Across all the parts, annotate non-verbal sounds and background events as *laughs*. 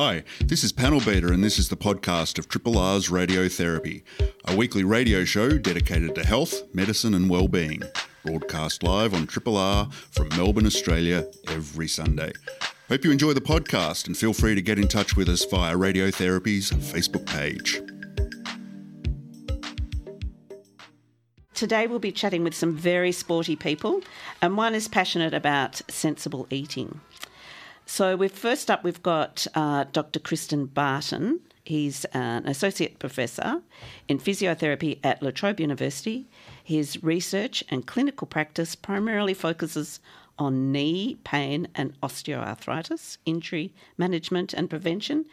Hi, this is Panel Beater, and this is the podcast of Triple R's Radiotherapy, a weekly radio show dedicated to health, medicine, and well-being. Broadcast live on Triple R from Melbourne, Australia, every Sunday. Hope you enjoy the podcast and feel free to get in touch with us via Radiotherapy's Facebook page. Today we'll be chatting with some very sporty people, and one is passionate about sensible eating. So we've first up we've got uh, Dr. Christian Barton. He's an associate professor in physiotherapy at La Trobe University. His research and clinical practice primarily focuses on knee pain and osteoarthritis, injury management and prevention,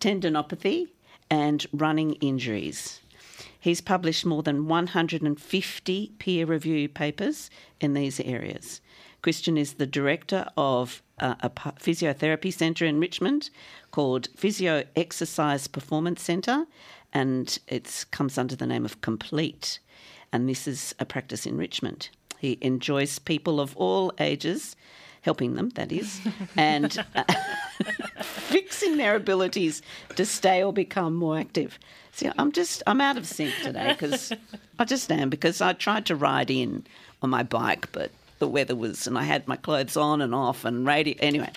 tendinopathy, and running injuries. He's published more than 150 peer reviewed papers in these areas. Christian is the director of uh, a physiotherapy centre in Richmond called Physio Exercise Performance Centre, and it comes under the name of Complete. And this is a practice in Richmond. He enjoys people of all ages, helping them, that is, *laughs* and uh, *laughs* fixing their abilities to stay or become more active. See, I'm just, I'm out of sync today because *laughs* I just am because I tried to ride in on my bike, but the weather was, and I had my clothes on and off and radio. Anyway,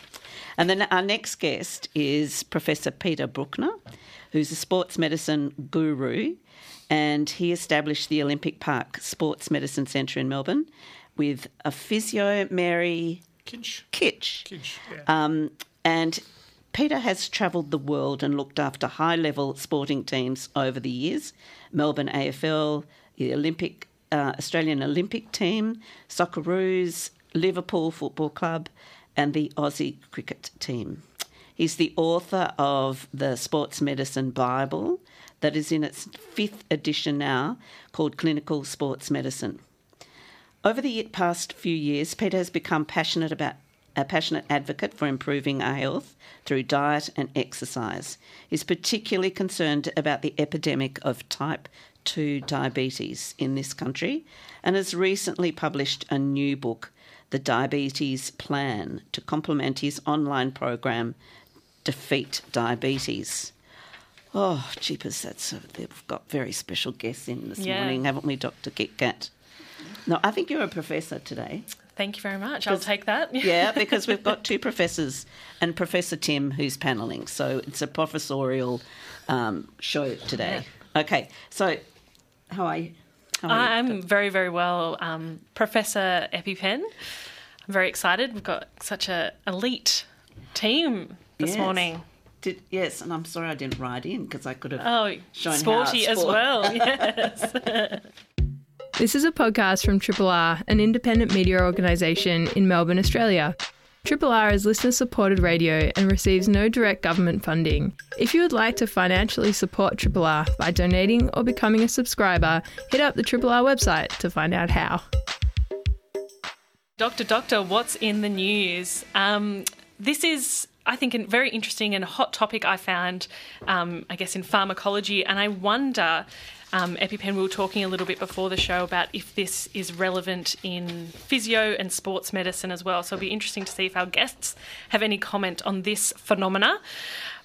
and then our next guest is Professor Peter Brukner, who's a sports medicine guru, and he established the Olympic Park Sports Medicine Centre in Melbourne with a physio, Mary Kinch. Kitch. Kinch, yeah. Um, and Peter has travelled the world and looked after high level sporting teams over the years Melbourne AFL, the Olympic uh, Australian Olympic team, Socceroos, Liverpool Football Club, and the Aussie cricket team. He's the author of the Sports Medicine Bible that is in its fifth edition now called Clinical Sports Medicine. Over the past few years, Peter has become passionate about a passionate advocate for improving our health through diet and exercise. He's particularly concerned about the epidemic of type two diabetes in this country and has recently published a new book, The Diabetes Plan, to complement his online program, Defeat Diabetes. Oh, jeepers, that's a, they've got very special guests in this Yeah. morning, haven't we, Dr. Kit Kat? No, I think you're a professor today. Thank you very much. I'll take that. *laughs* Yeah, because we've got two professors and Professor Tim who's paneling. So it's a professorial um, show today. Okay, so how are you? How are? I'm very, very well. Um, Professor EpiPen, I'm very excited. We've got such a elite team this Yes. morning. Did, yes, and I'm sorry I didn't ride in because I could have. Oh, Shown sporty it's as sport. well. *laughs* Yes. This is a podcast from Triple R, an independent media organisation in Melbourne, Australia. Triple R is listener supported radio and receives no direct government funding. If you would like to financially support Triple R by donating or becoming a subscriber, hit up the Triple R website to find out how. Doctor, Doctor, what's in the news? Um, this is, I think, a very interesting and hot topic I found, um, I guess, in pharmacology. And I wonder, um, EpiPen, we were talking a little bit before the show about if this is relevant in physio and sports medicine as well. So it'll be interesting to see if our guests have any comment on this phenomena.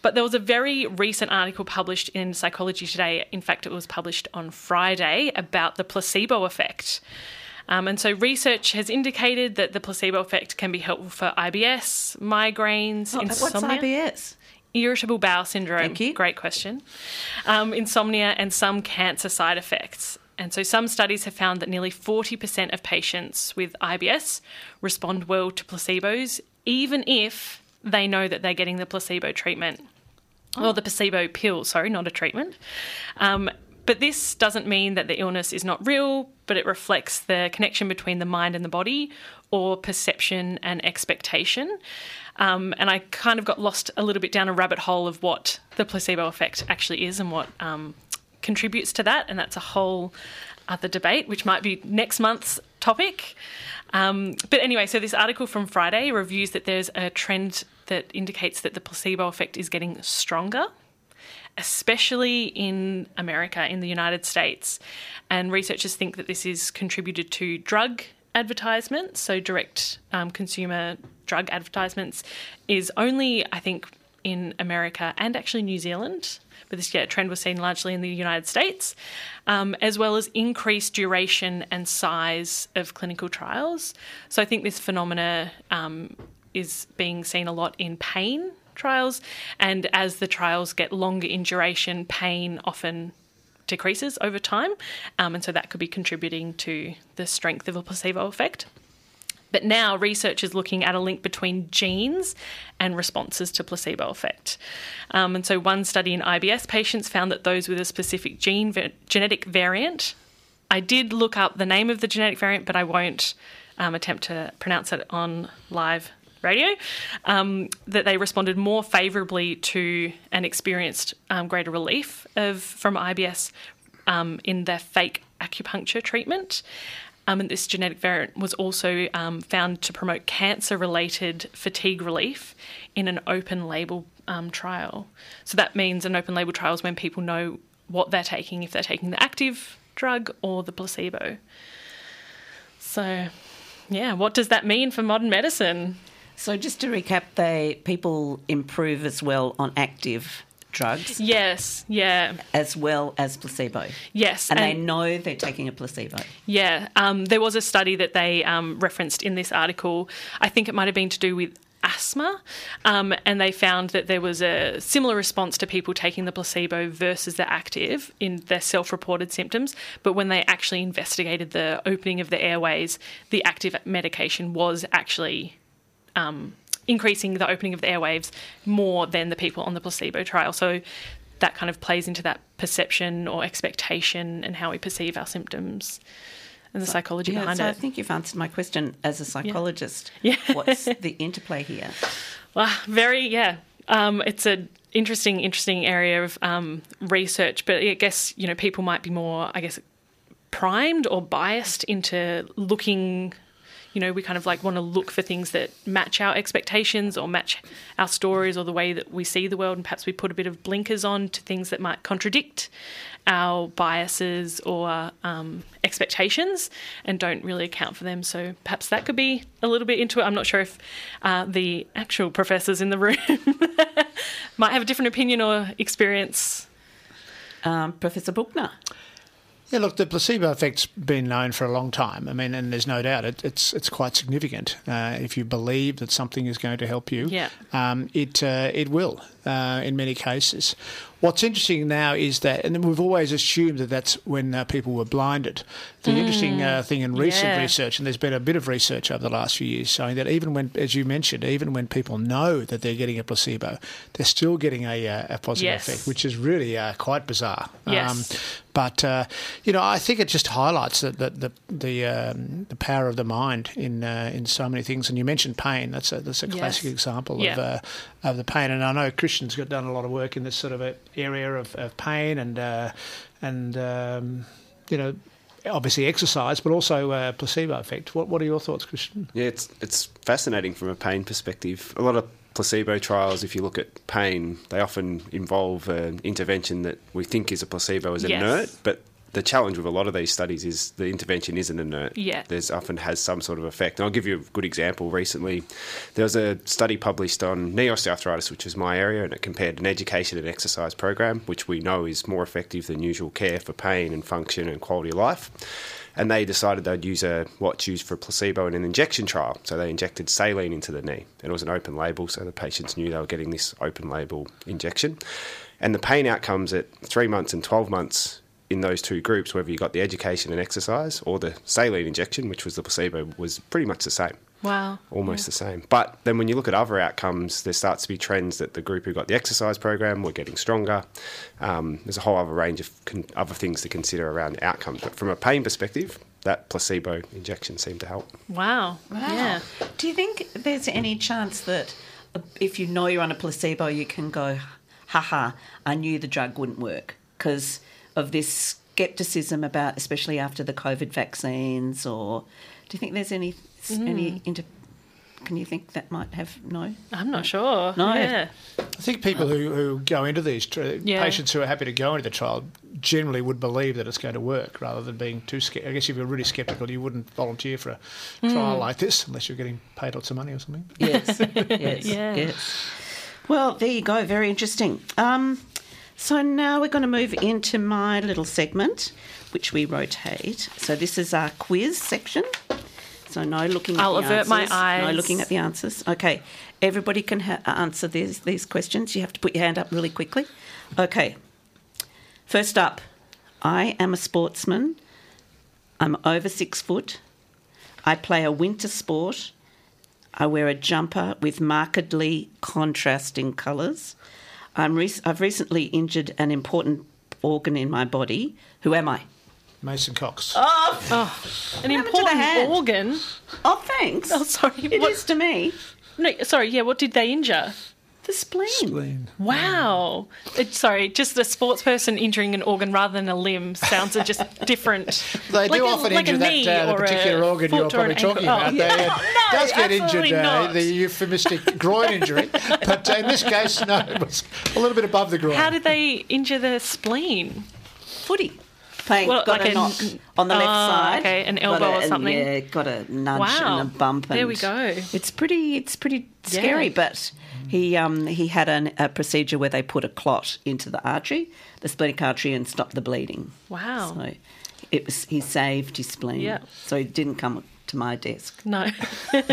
But there was a very recent article published in Psychology Today. In fact, it was published on Friday about the placebo effect. Um, and so research has indicated that the placebo effect can be helpful for IBS, migraines, Oh, What's insomnia, IBS? Irritable bowel syndrome. Great question. Um, insomnia and some cancer side effects. And so some studies have found that nearly 40% of patients with IBS respond well to placebos, even if they know that they're getting the placebo treatment or the placebo pill, sorry, not a treatment. Um, but this doesn't mean that the illness is not real, but it reflects the connection between the mind and the body or perception and expectation. Um, and I kind of got lost a little bit down a rabbit hole of what the placebo effect actually is and what um, contributes to that. And that's a whole other debate, which might be next month's topic. Um, but anyway, so this article from Friday reviews that there's a trend that indicates that the placebo effect is getting stronger especially in America, in the United States. And researchers think that this is contributed to drug advertisements, so direct um, consumer drug advertisements, is only, I think, in America and actually New Zealand, but this yeah, trend was seen largely in the United States, um, as well as increased duration and size of clinical trials. So I think this phenomena um, is being seen a lot in pain trials, and as the trials get longer in duration, pain often decreases over time, um, and so that could be contributing to the strength of a placebo effect. But now research is looking at a link between genes and responses to placebo effect. Um, and so one study in IBS patients found that those with a specific gene genetic variant. I did look up the name of the genetic variant, but I won't um, attempt to pronounce it on live radio, um, that they responded more favourably to and experienced um, greater relief of from IBS um, in their fake acupuncture treatment. Um, and this genetic variant was also um, found to promote cancer related fatigue relief in an open label um, trial. So that means an open label trial is when people know what they're taking, if they're taking the active drug or the placebo. So, yeah, what does that mean for modern medicine? So just to recap, they people improve as well on active drugs. Yes, yeah. As well as placebo. Yes. And, and they know they're taking a placebo. Yeah. Um, there was a study that they um, referenced in this article. I think it might have been to do with asthma, um, and they found that there was a similar response to people taking the placebo versus the active in their self reported symptoms. But when they actually investigated the opening of the airways, the active medication was actually um, increasing the opening of the airwaves more than the people on the placebo trial. So that kind of plays into that perception or expectation and how we perceive our symptoms and the so, psychology yeah, behind so it. I think you've answered my question as a psychologist. Yeah. yeah. What's *laughs* the interplay here? Well, very, yeah. Um, it's an interesting, interesting area of um, research, but I guess, you know, people might be more, I guess, primed or biased into looking you know, we kind of like want to look for things that match our expectations or match our stories or the way that we see the world, and perhaps we put a bit of blinkers on to things that might contradict our biases or um, expectations and don't really account for them. So perhaps that could be a little bit into it. I'm not sure if uh, the actual professors in the room *laughs* might have a different opinion or experience. Um, Professor Brukner. Yeah, look, the placebo effect's been known for a long time. I mean, and there's no doubt it, it's it's quite significant. Uh, if you believe that something is going to help you, yeah. um, it uh, it will uh, in many cases. What's interesting now is that, and we've always assumed that that's when uh, people were blinded. The mm, interesting uh, thing in recent yeah. research, and there's been a bit of research over the last few years, showing that even when, as you mentioned, even when people know that they're getting a placebo, they're still getting a, uh, a positive yes. effect, which is really uh, quite bizarre. Yes. Um, but uh, you know, I think it just highlights the the the, the, um, the power of the mind in uh, in so many things. And you mentioned pain. That's a that's a classic yes. example yeah. of of the pain. And I know Christian's got done a lot of work in this sort of area of, of pain and uh, and um, you know obviously exercise, but also uh, placebo effect. What what are your thoughts, Christian? Yeah, it's it's fascinating from a pain perspective. A lot of placebo trials, if you look at pain, they often involve an intervention that we think is a placebo as yes. inert, but the challenge with a lot of these studies is the intervention isn't inert. Yeah. There's often has some sort of effect. And I'll give you a good example. Recently, there was a study published on knee osteoarthritis, which is my area, and it compared an education and exercise program, which we know is more effective than usual care for pain and function and quality of life. And they decided they'd use a what's used for a placebo in an injection trial. So they injected saline into the knee. And it was an open label, so the patients knew they were getting this open label injection. And the pain outcomes at three months and 12 months in those two groups, whether you got the education and exercise or the saline injection, which was the placebo, was pretty much the same. Wow. Almost yeah. the same. But then when you look at other outcomes, there starts to be trends that the group who got the exercise program were getting stronger. Um, there's a whole other range of con- other things to consider around outcomes. But from a pain perspective, that placebo injection seemed to help. Wow. Wow. Yeah. Do you think there's any chance that if you know you're on a placebo, you can go, haha, I knew the drug wouldn't work? Because of this skepticism about, especially after the COVID vaccines, or do you think there's any mm. any inter? Can you think that might have no? I'm not sure. No, yeah. I think people who, who go into these tri- yeah. patients who are happy to go into the trial generally would believe that it's going to work rather than being too scared. I guess if you're really sceptical, you wouldn't volunteer for a mm. trial like this unless you're getting paid lots of money or something. Yes, yes, *laughs* yeah. yes. Well, there you go. Very interesting. Um, so now we're going to move into my little segment, which we rotate. So this is our quiz section. So no looking at I'll the avert my eyes. No looking at the answers. Okay. Everybody can ha- uh, answer these, these questions. You have to put your hand up really quickly. Okay. First up, I am a sportsman. I'm over six foot. I play a winter sport. I wear a jumper with markedly contrasting colours. I'm rec- I've recently injured an important organ in my body. Who am I? Mason Cox. An happened to the important organ. Oh, thanks. Oh, sorry. It is what, to me. no, sorry. Yeah. What did they injure? The spleen. Spleen. Wow. It, sorry, just a sports person injuring an organ rather than a limb sounds are just different. *laughs* They Like do a- often like injure that uh, the particular organ you're foot or an probably talking ankle. about. Oh, They, uh, No, does get injured, uh, not. the euphemistic *laughs* groin injury. But uh, in this case, no, it was a little bit above the groin. How did they injure the spleen? Footy. Playing, Well, got like a a- knock on the left Ah, side. okay, an elbow a- or and, something. Yeah, got a nudge Wow. and a bump. There we go. It's pretty. It's pretty scary. Yeah. But he um, he had an, a procedure where they put a clot into the artery, the splenic artery, and stopped the bleeding. Wow. So it was he saved his spleen. Yeah. So he didn't come to my desk. No.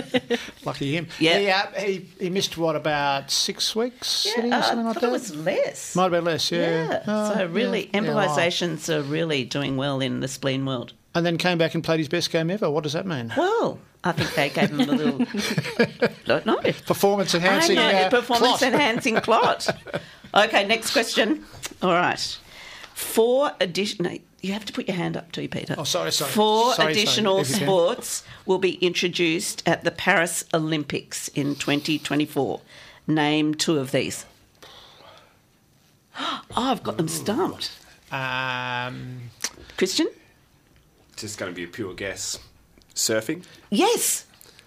*laughs* Lucky him. Yeah. He, uh, he, he missed, what, about six weeks sitting uh, or something I like thought that? it was less. Might have been less, yeah. Yeah. Oh, so really, yeah. Yeah, wow. are really doing well in the spleen world. And then came back and played his best game ever. What does that mean? Well, I think they gave him a little. *laughs* don't know. Performance enhancing I know, uh, performance plot. enhancing *laughs* clot. Okay, next question. All right. Four additional. You have to put your hand up too, Peter. Oh, sorry, sorry. Four Sorry, sorry. additional If you can. sports will be introduced at the Paris Olympics in 2024. Name two of these. *gasps* Oh, I've got them stumped. Um, Christian? It's just going to be a pure guess. Surfing. Yes.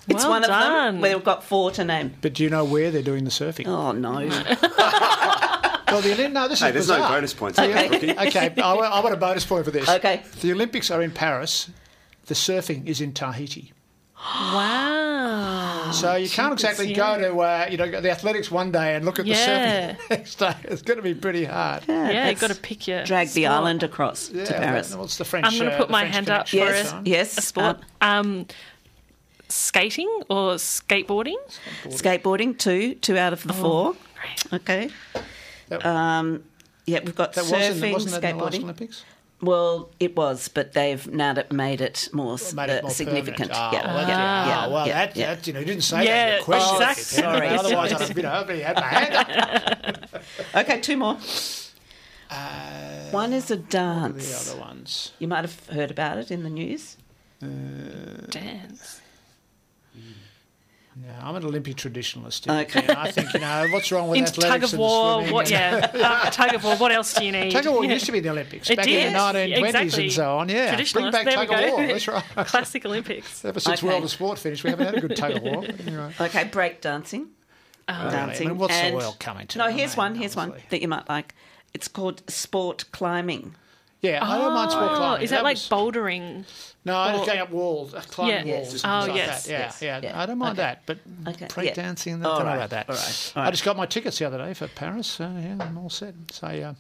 It's Well one of them. We've got four to name. but do you know where they're doing the surfing? Oh, no. *laughs* *laughs* Well, the Olymp- no, this Hey, is there's no bonus points. Okay. Okay. Okay, I want, I want a bonus point for this. Okay. The Olympics are in Paris. The surfing is in Tahiti. *gasps* wow. So you can't exactly go to uh, you know the athletics one day and look at Yeah. the surfing the *laughs* next day. It's going to be pretty hard. Yeah, that's- you've got to pick your Drag the island across Yeah, to Paris. that- What's the French? I'm going to uh, put the my French hand up for connection? Yes, a, yes. a sport. Um, skating or skateboarding? Skateboarding, two, two out of the four. Great. Okay. That, Um, yeah, we've got surfing, that in skateboarding. Olympics? Well, it was, but they've now made it more, Made it uh, more significant. permanent. yeah, Oh, well, yeah, that- yeah, oh, well, yeah, that, that, you know, you didn't say Yeah, that question. oh, sorry, Otherwise. I'd have, you know, had my hand. *laughs* Okay, two more. Uh, One is a dance. the other ones. You might have heard about it in the news. Dance. Yeah, I'm an Olympic traditionalist. Okay. I think, you know, what's wrong with *laughs* In athletics tug of war, what? Yeah, *laughs* uh, tug of war. What else do you need? Tug of war Yeah. used to be the Olympics It back did. in the 1920s exactly. and so on. Yeah, bring back there tug of war. That's right. *laughs* Classic Olympics. Ever since Okay. World of Sport finished, we haven't had a good tug of war. Anyway. Okay, break dancing. Really? dancing. I mean, what's and- the world coming to? No, here's one. Here's one that you might like. It's called sport climbing. Yeah, I don't mind sport Oh, climbing. is that, like was- bouldering? No, or- it's going up walls, uh, climbing Yeah. walls. Yes. and Oh, things like yes, that. Yeah, yes, yeah, yeah. I don't mind Okay. that, but Okay, break yeah. dancing, I All don't know right, about that. all right, all I right. just got my tickets the other day for Paris. So, yeah, I'm all set. So, uh,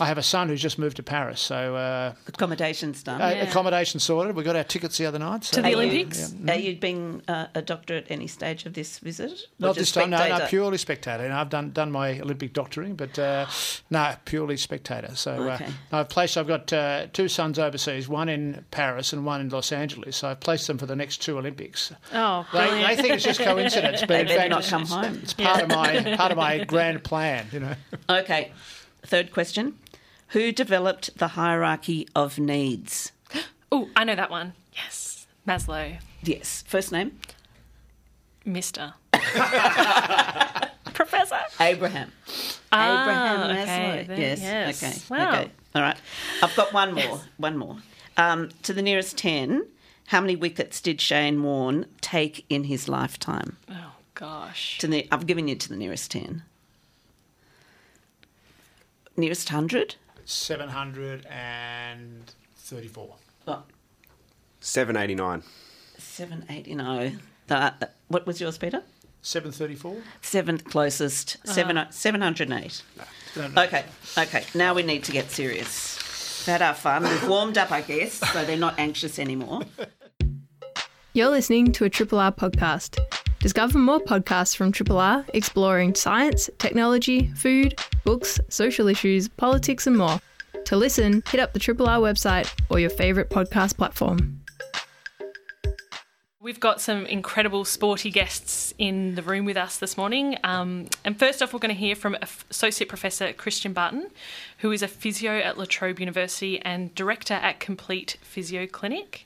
I have a son who's just moved to Paris, so uh, Accommodations done. uh, Yeah. accommodation sorted. We got our tickets the other night. So, To the Are you- Olympics? Are you being uh, a doctor at any stage of this visit? Or Not just this time, no, no, spectator? purely spectator. And I've done done my Olympic doctoring, but uh, no, purely spectator. So Okay. uh, I've placed. I've got uh, two sons overseas, one in Paris and one in Los Angeles. So I've placed them for the next two Olympics. Oh, They, they think it's just coincidence, but They in fact, not it's, come it's- home. it's part of my part of my *laughs* grand plan. You know, Okay. Third question. Who developed the hierarchy of needs? *gasps* Oh, I know that one. Yes, Maslow, Yes. First name? Mister, *laughs* Professor. Abraham. Ah, Abraham okay, Maslow. then, yes. yes. Okay. Wow. Okay. All right. I've got one more. One more. Um, to the nearest 10, how many wickets did Shane Warne take in his lifetime? Oh gosh. To the, I've given you to the nearest 10. Nearest 100? seven hundred and thirty-four. Oh, 789. 789. Uh, what was yours, Peter? 734? Seventh closest, seven, 708. Okay, okay. Now we need to get serious. Had our fun. We've warmed up, I guess, so they're not anxious anymore. You're listening to a Triple R podcast. Discover more podcasts from Triple R exploring science, technology, food, books, social issues, politics, and more. To listen, hit up the Triple R website or your favourite podcast platform. We've got some incredible sporty guests in the room with us this morning. Um, and first off, we're going to hear from Associate Professor Christian Barton, who is a physio at La Trobe University and Director at Complete Physio Clinic.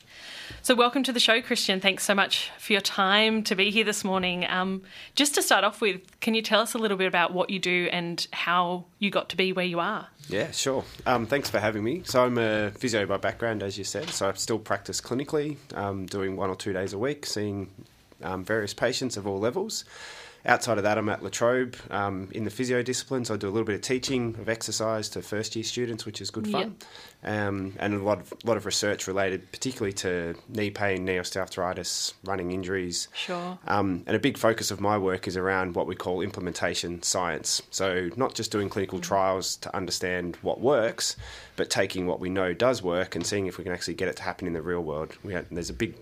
So, welcome to the show, Christian. Thanks so much for your time to be here this morning. Um, just to start off with, can you tell us a little bit about what you do and how you got to be where you are? Yeah, sure. Um, thanks for having me. So, I'm a physio by background, as you said. So, I still practice clinically, um, doing one or two days a week, seeing um, various patients of all levels outside of that, I'm at La Trobe um, in the physio disciplines. I do a little bit of teaching of exercise to first year students, which is good fun, um, and a lot of lot of research related, particularly to knee pain, knee osteoarthritis, running injuries. Sure. Um, and a big focus of my work is around what we call implementation science. So not just doing clinical mm. trials to understand what works, but taking what we know does work and seeing if we can actually get it to happen in the real world. Have, there's a big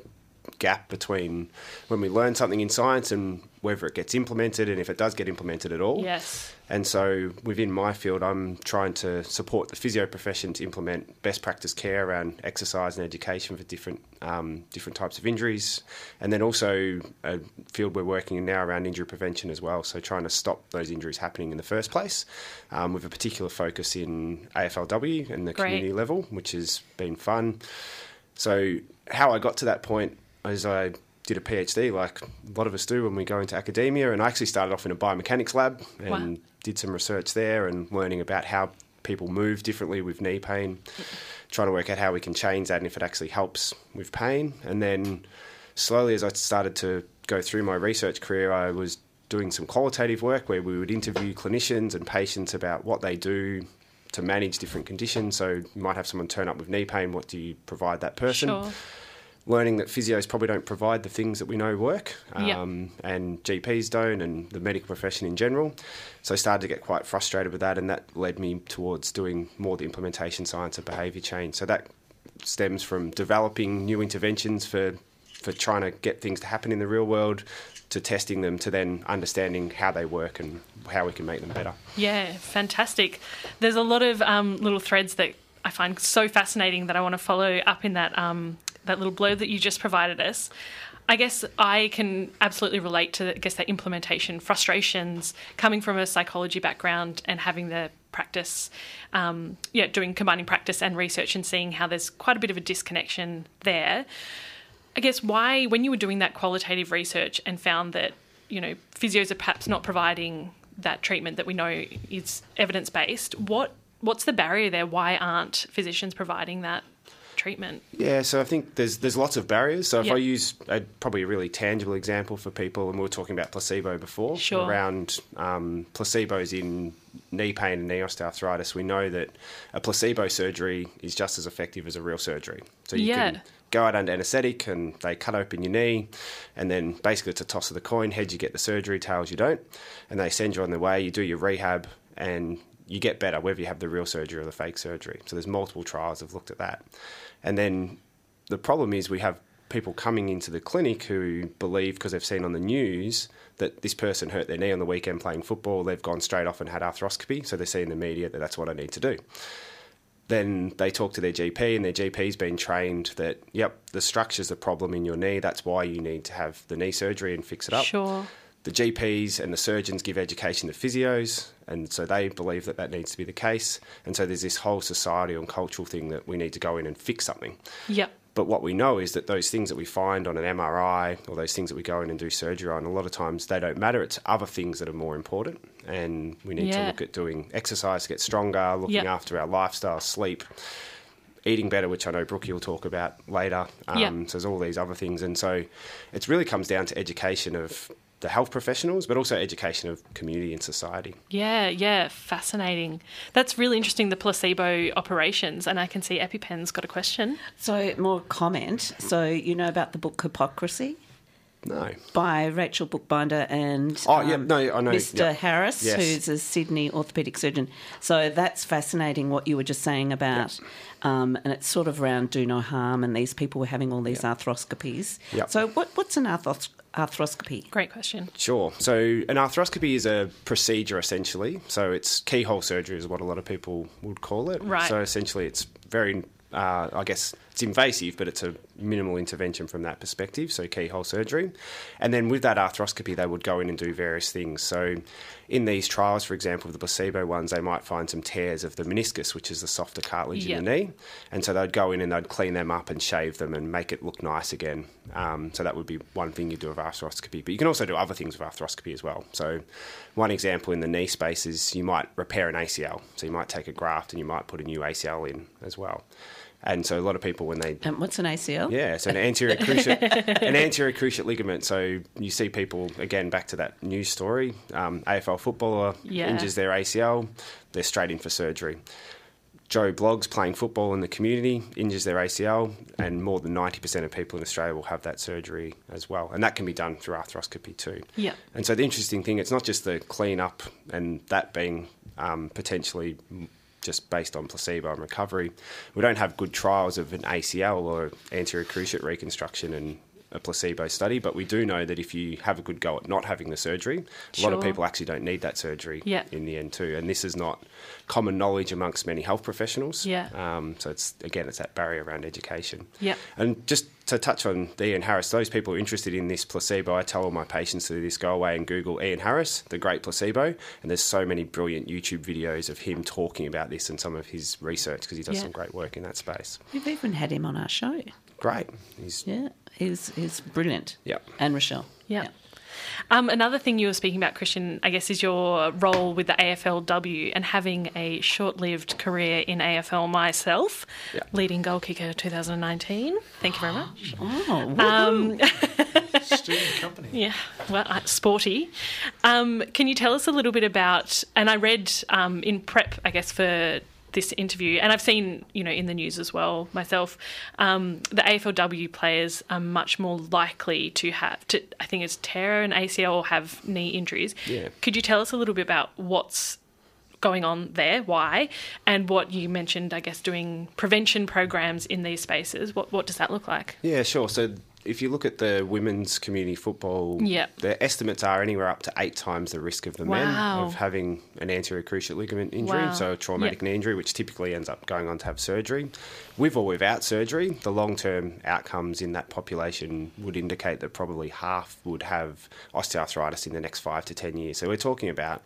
gap between when we learn something in science and whether it gets implemented and if it does get implemented at all. Yes. And so within my field, I'm trying to support the physio profession to implement best practice care around exercise and education for different um, different types of injuries, and then also a field we're working in now around injury prevention as well. So trying to stop those injuries happening in the first place, um, with a particular focus in AFLW and the Great. community level, which has been fun. So how I got to that point as I did a PhD, like a lot of us do when we go into academia. And I actually started off in a biomechanics lab and wow. did some research there and learning about how people move differently with knee pain, trying to work out how we can change that and if it actually helps with pain. And then slowly, as I started to go through my research career, I was doing some qualitative work where we would interview clinicians and patients about what they do to manage different conditions. So you might have someone turn up with knee pain. What do you provide that person? Sure learning that physios probably don't provide the things that we know work, um, yep. and GPs don't, and the medical profession in general. So I started to get quite frustrated with that, and that led me towards doing more the implementation science of behaviour change. So that stems from developing new interventions for for trying to get things to happen in the real world to testing them to then understanding how they work and how we can make them better. Yeah, fantastic. There's a lot of um, little threads that I find so fascinating that I want to follow up in that um, that little blurb that you just provided us. I guess I can absolutely relate to, I guess, that implementation frustrations coming from a psychology background and having the practice, um, yeah, doing combining practice and research and seeing how there's quite a bit of a disconnection there. I guess why, when you were doing that qualitative research and found that, you know, physios are perhaps not providing that treatment that we know is evidence based, what what's the barrier there? Why aren't physicians providing that treatment? Yeah, so I think there's there's lots of barriers. So if yep. I use a, probably a really tangible example for people, and we were talking about placebo before, sure. around um, placebos in knee pain and knee osteoarthritis, we know that a placebo surgery is just as effective as a real surgery. So you yeah. can go out under anaesthetic and they cut open your knee, and then basically it's a toss of the coin. Heads you get the surgery, tails you don't, and they send you on the way. You do your rehab, and you get better whether you have the real surgery or the fake surgery. So there's multiple trials that have looked at that. And then the problem is we have people coming into the clinic who believe because they've seen on the news that this person hurt their knee on the weekend playing football, they've gone straight off and had arthroscopy, so they see in the media that that's what I need to do. Then they talk to their GP, and their GP's been trained that, yep, the structure's the problem in your knee. That's why you need to have the knee surgery and fix it up. Sure. The GPs and the surgeons give education to physios, and so they believe that that needs to be the case. And so there's this whole societal and cultural thing that we need to go in and fix something. Yep. But what we know is that those things that we find on an MRI or those things that we go in and do surgery on, a lot of times they don't matter. It's other things that are more important. And we need yeah. to look at doing exercise to get stronger, looking yep. after our lifestyle, sleep, eating better, which I know Brookie will talk about later. Um, yep. So there's all these other things. And so it really comes down to education of the health professionals, but also education of community and society. Yeah, yeah, fascinating. That's really interesting, the placebo operations. And I can see EpiPen's got a question. So, more comment. So, you know about the book Hippocrasy? No. By Rachel Buchbinder and oh, yeah, no, I know. Mr. Yep. Harris, Yes. who's a Sydney orthopaedic surgeon. So that's fascinating what you were just saying about, um, and it's sort of around do no harm, and these people were having all these arthroscopies. Yep. So what, what's an arthros- arthroscopy? Great question. Sure. So an arthroscopy is a procedure essentially. So it's keyhole surgery is what a lot of people would call it. Right. So essentially it's very, uh, I guess it's invasive, but it's a minimal intervention from that perspective. So keyhole surgery. And then with that arthroscopy, they would go in and do various things. So in these trials, for example, the placebo ones, they might find some tears of the meniscus, which is the softer cartilage Yep. in the knee. And so they'd go in and they'd clean them up and shave them and make it look nice again. Um, so that would be one thing you do with arthroscopy. But you can also do other things with arthroscopy as well. So one example in the knee space is you might repair an ACL. So you might take a graft and you might put a new ACL in as well. And so a lot of people when they Um, what's an ACL? yeah, so an anterior cruciate, *laughs* an anterior cruciate ligament. So you see people again back to that news story. Um, AFL footballer Yeah. injures their ACL, they're straight in for surgery. Joe Bloggs playing football in the community injures their ACL, and more than ninety percent of people in Australia will have that surgery as well, and that can be done through arthroscopy too. Yeah. And so the interesting thing, it's not just the clean up and that being um, potentially just based on placebo and recovery. We don't have good trials of an ACL or anterior cruciate reconstruction and a placebo study, but we do know that if you have a good go at not having the surgery, a lot of people actually don't need that surgery Yeah. in the end too. And this is not common knowledge amongst many health professionals. Yeah. Um, so it's again, it's that barrier around education. Yeah. And just to touch on Ian Harris, those people who are interested in this placebo, I tell all my patients to do this: go away and Google Ian Harris, the great placebo, and there's so many brilliant YouTube videos of him talking about this and some of his research because he does Yeah. some great work in that space. We've even had him on our show. Great, he's Yeah, he's he's brilliant. Yep. And Rochelle. Yeah. Um, another thing you were speaking about, Christian, I guess, is your role with the AFLW and having a short lived career in AFL myself, Yeah. leading goal kicker 2019. Thank you very much. Oh, Um, *laughs* Student company. *laughs* Yeah, well, uh, sporty. Um, can you tell us a little bit about? And I read um, in prep, I guess, for this interview, and I've seen, you know, in the news as well myself. Um, the AFLW players are much more likely to have, to, I think, it's tear an ACL or have knee injuries. Yeah. Could you tell us a little bit about what's going on there, why, and what you mentioned? I guess doing prevention programs in these spaces. What what does that look like? Yeah, sure. So if you look at the women's community football, Yep. the estimates are anywhere up to eight times the risk of the men of having an anterior cruciate ligament injury, Wow. so a traumatic Yep. knee injury, which typically ends up going on to have surgery. With or without surgery, the long term outcomes in that population would indicate that probably half would have osteoarthritis in the next five to 10 years. So we're talking about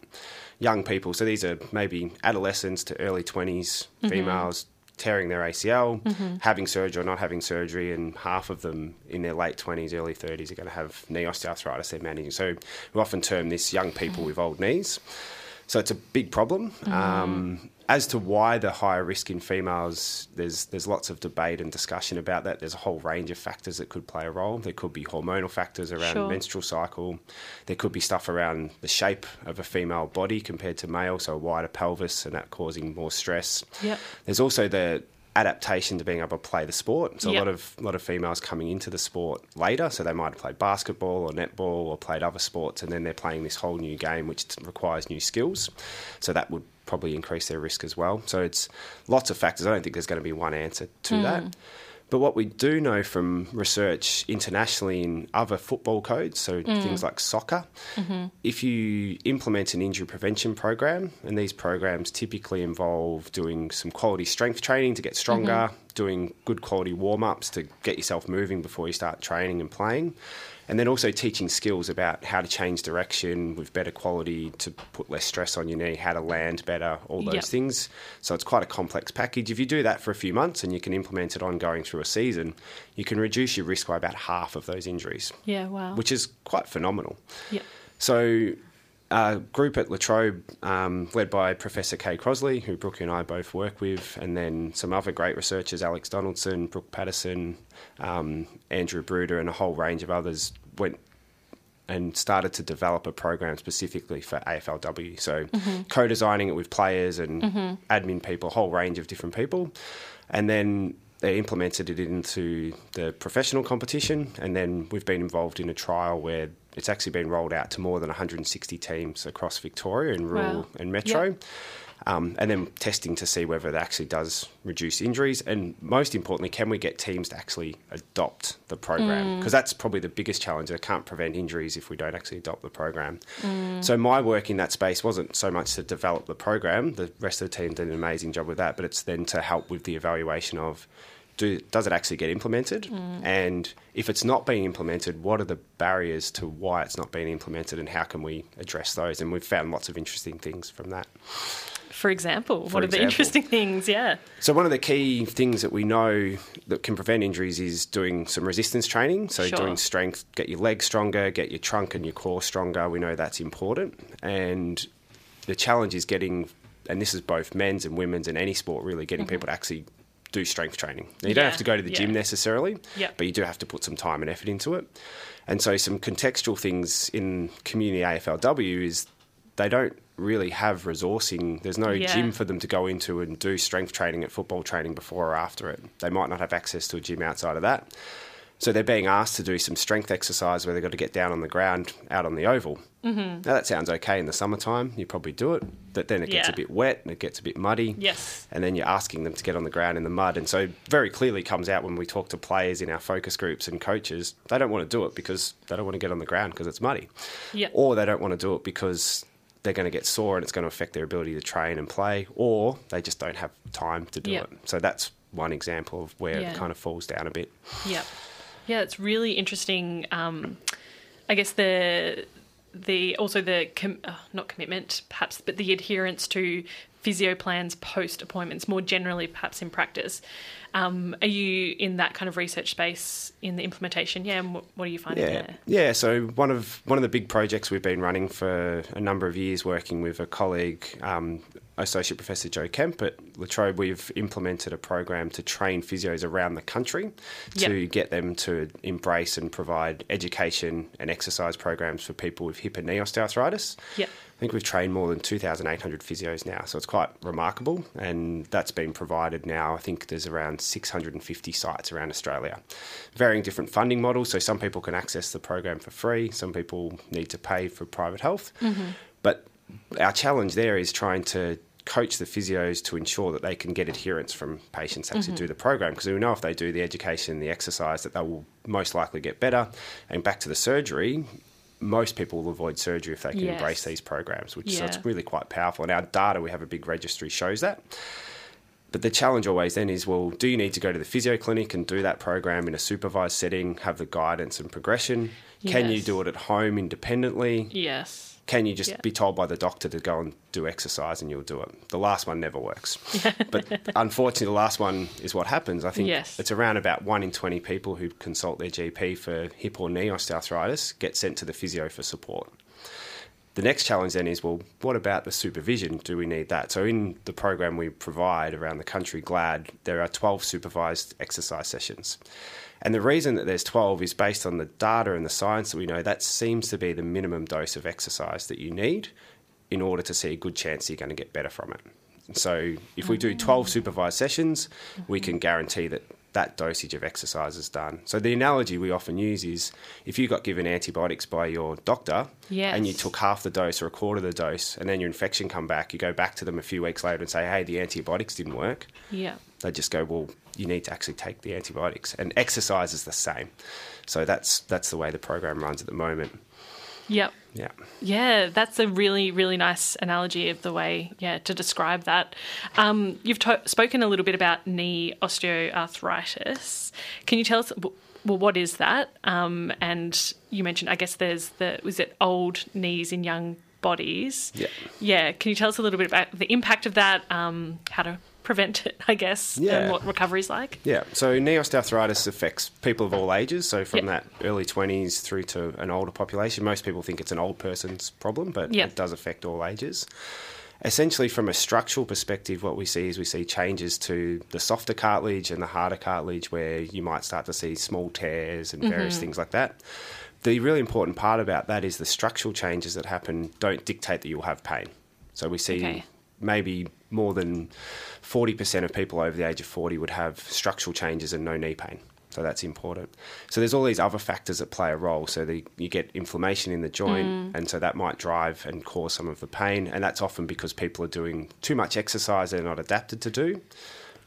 young people. So these are maybe adolescents to early 20s, mm-hmm. females tearing their ACL, mm-hmm. having surgery or not having surgery, and half of them in their late 20s, early 30s are going to have knee osteoarthritis they're managing. So we often term this young people mm-hmm. with old knees. So it's a big problem. Um, as to why the higher risk in females, there's there's lots of debate and discussion about that. There's a whole range of factors that could play a role. There could be hormonal factors around Sure. menstrual cycle. There could be stuff around the shape of a female body compared to male, so a wider pelvis, and that causing more stress. Yep. There's also the adaptation to being able to play the sport. So Yep. a lot of a lot of females coming into the sport later, so they might have played basketball or netball or played other sports, and then they're playing this whole new game which requires new skills. So that would probably increase their risk as well. So it's lots of factors. I don't think there's going to be one answer to hmm. that. But what we do know from research internationally in other football codes, so mm. things like soccer, mm-hmm. if you implement an injury prevention program, and these programs typically involve doing some quality strength training to get stronger, mm-hmm. doing good quality warm ups to get yourself moving before you start training and playing, and then also teaching skills about how to change direction with better quality to put less stress on your knee, how to land better, all those Yep. things. So it's quite a complex package. If you do that for a few months and you can implement it ongoing through a season, you can reduce your risk by about half of those injuries, Yeah, wow. which is quite phenomenal. yeah. So, a group at La Trobe, um, led by Professor Kay Crossley, who Brooke and I both work with, and then some other great researchers, Alex Donaldson, Brooke Patterson, um, Andrew Bruder, and a whole range of others, went and started to develop a program specifically for AFLW. So, mm-hmm. co designing it with players and mm-hmm. admin people, a whole range of different people. And then they implemented it into the professional competition, and then we've been involved in a trial where it's actually been rolled out to more than 160 teams across Victoria in rural Wow. and metro. Yep. Um, and then testing to see whether it actually does reduce injuries, and most importantly, can we get teams to actually adopt the program? Because that's probably the biggest challenge. It can't prevent injuries if we don't actually adopt the program. So my work in that space wasn't so much to develop the program. The rest of the team did an amazing job with that, but it's then to help with the evaluation of do, does it actually get implemented? And if it's not being implemented, what are the barriers to why it's not being implemented and how can we address those? And we've found lots of interesting things from that. For example, For what are the interesting *laughs* things? Yeah. So one of the key things that we know that can prevent injuries is doing some resistance training. So Sure. doing strength, get your legs stronger, get your trunk and your core stronger. We know that's important. And the challenge is getting, and this is both men's and women's and any sport, really getting mm-hmm. people to actually do strength training. Now, you don't. Yeah, have to go to the gym necessarily, but you do have to put some time and effort into it. And so some contextual things in community AFLW is they don't really have resourcing. There's no Yeah. gym for them to go into and do strength training at football training before or after it. They might not have access to a gym outside of that. So they're being asked to do some strength exercise where they've got to get down on the ground out on the oval. Mm-hmm. Now that sounds okay in the summertime. You probably do it, but then it gets Yeah. a bit wet and it gets a bit muddy. Yes. And then you're asking them to get on the ground in the mud. And so very clearly comes out when we talk to players in our focus groups and coaches, they don't want to do it because they don't want to get on the ground because it's muddy. Yeah. Or they don't want to do it because they're going to get sore and it's going to affect their ability to train and play, or they just don't have time to do Yeah. it. So that's one example of where Yeah. it kind of falls down a bit. Yeah, yeah, it's really interesting. Um, I guess the the also the com- uh, not commitment, perhaps, but the adherence to physio plans post appointments more generally, perhaps in practice. Um, are you in that kind of research space in the implementation? Yeah, and what, what are you finding Yeah, there? yeah. So one of one of the big projects we've been running for a number of years, working with a colleague, um, Associate Professor Jo Kemp at La Trobe, we've implemented a program to train physios around the country to Yep. get them to embrace and provide education and exercise programs for people with hip and knee osteoarthritis. Yep. I think we've trained more than 2,800 physios now, so it's quite remarkable. And that's been provided now. I think there's around 650 sites around Australia. Varying different funding models, so some people can access the program for free, some people need to pay for private health. Mm-hmm. But our challenge there is trying to coach the physios to ensure that they can get adherence from patients actually mm-hmm. do the program because we know if they do the education the exercise that they will most likely get better and back to the surgery most people will avoid surgery if they can Yes. embrace these programs which so it's really quite powerful and our data we have a big registry shows that but the challenge always then is well, do you need to go to the physio clinic and do that program in a supervised setting, have the guidance and progression? Can you do it at home independently? Yes. Can you just Yeah. be told by the doctor to go and do exercise and you'll do it? The last one never works. *laughs* but unfortunately, the last one is what happens. I think Yes. it's around about one in 20 people who consult their GP for hip or knee osteoarthritis get sent to the physio for support. The next challenge then is well, what about the supervision? Do we need that? So, in the program we provide around the country, GLAD, there are 12 supervised exercise sessions. And the reason that there's 12 is based on the data and the science that we know that seems to be the minimum dose of exercise that you need in order to see a good chance you're going to get better from it. So, if we do 12 mm. supervised sessions, we mm-hmm. can guarantee that that dosage of exercise is done. So, the analogy we often use is if you got given antibiotics by your doctor and you took half the dose or a quarter of the dose, and then your infection come back, you go back to them a few weeks later and say, hey, the antibiotics didn't work. Yeah. They just go, well, you need to actually take the antibiotics. And exercise is the same. So, that's, that's the way the program runs at the moment. Yep. Yeah. Yeah, that's a really, really nice analogy of the way, yeah, to describe that. Um, you've to- spoken a little bit about knee osteoarthritis. Can you tell us, well, what is that? Um, and you mentioned, I guess there's the, was it old knees in young bodies? Yeah. Yeah. Can you tell us a little bit about the impact of that, um, how to prevent it, I guess, Yeah. and what recovery's like? Yeah, so knee osteoarthritis affects people of all ages. So from Yep. that early 20s through to an older population. Most people think it's an old person's problem, but Yep. it does affect all ages. Essentially, from a structural perspective, what we see is we see changes to the softer cartilage and the harder cartilage, where you might start to see small tears and various mm-hmm. things like that. The really important part about that is the structural changes that happen don't dictate that you'll have pain. So we see Okay. maybe more than 40% of people over the age of 40 would have structural changes and no knee pain. So that's important. So there's all these other factors that play a role. So the, you get inflammation in the joint, mm. and so that might drive and cause some of the pain. And that's often because people are doing too much exercise they're not adapted to do.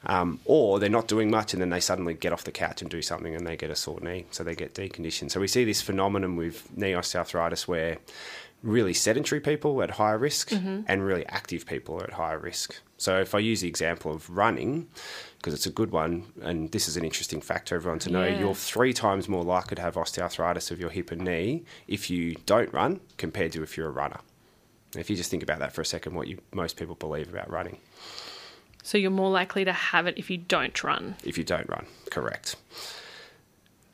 Um, or they're not doing much and then they suddenly get off the couch and do something and they get a sore knee, so they get deconditioned. So we see this phenomenon with knee osteoarthritis where really sedentary people at higher risk mm-hmm. and really active people are at higher risk. So if I use the example of running, because it's a good one, and this is an interesting fact for everyone to know, yeah. you're three times more likely to have osteoarthritis of your hip and knee if you don't run compared to if you're a runner. If you just think about that for a second, what you, most people believe about running. So you're more likely to have it if you don't run. If you don't run, correct.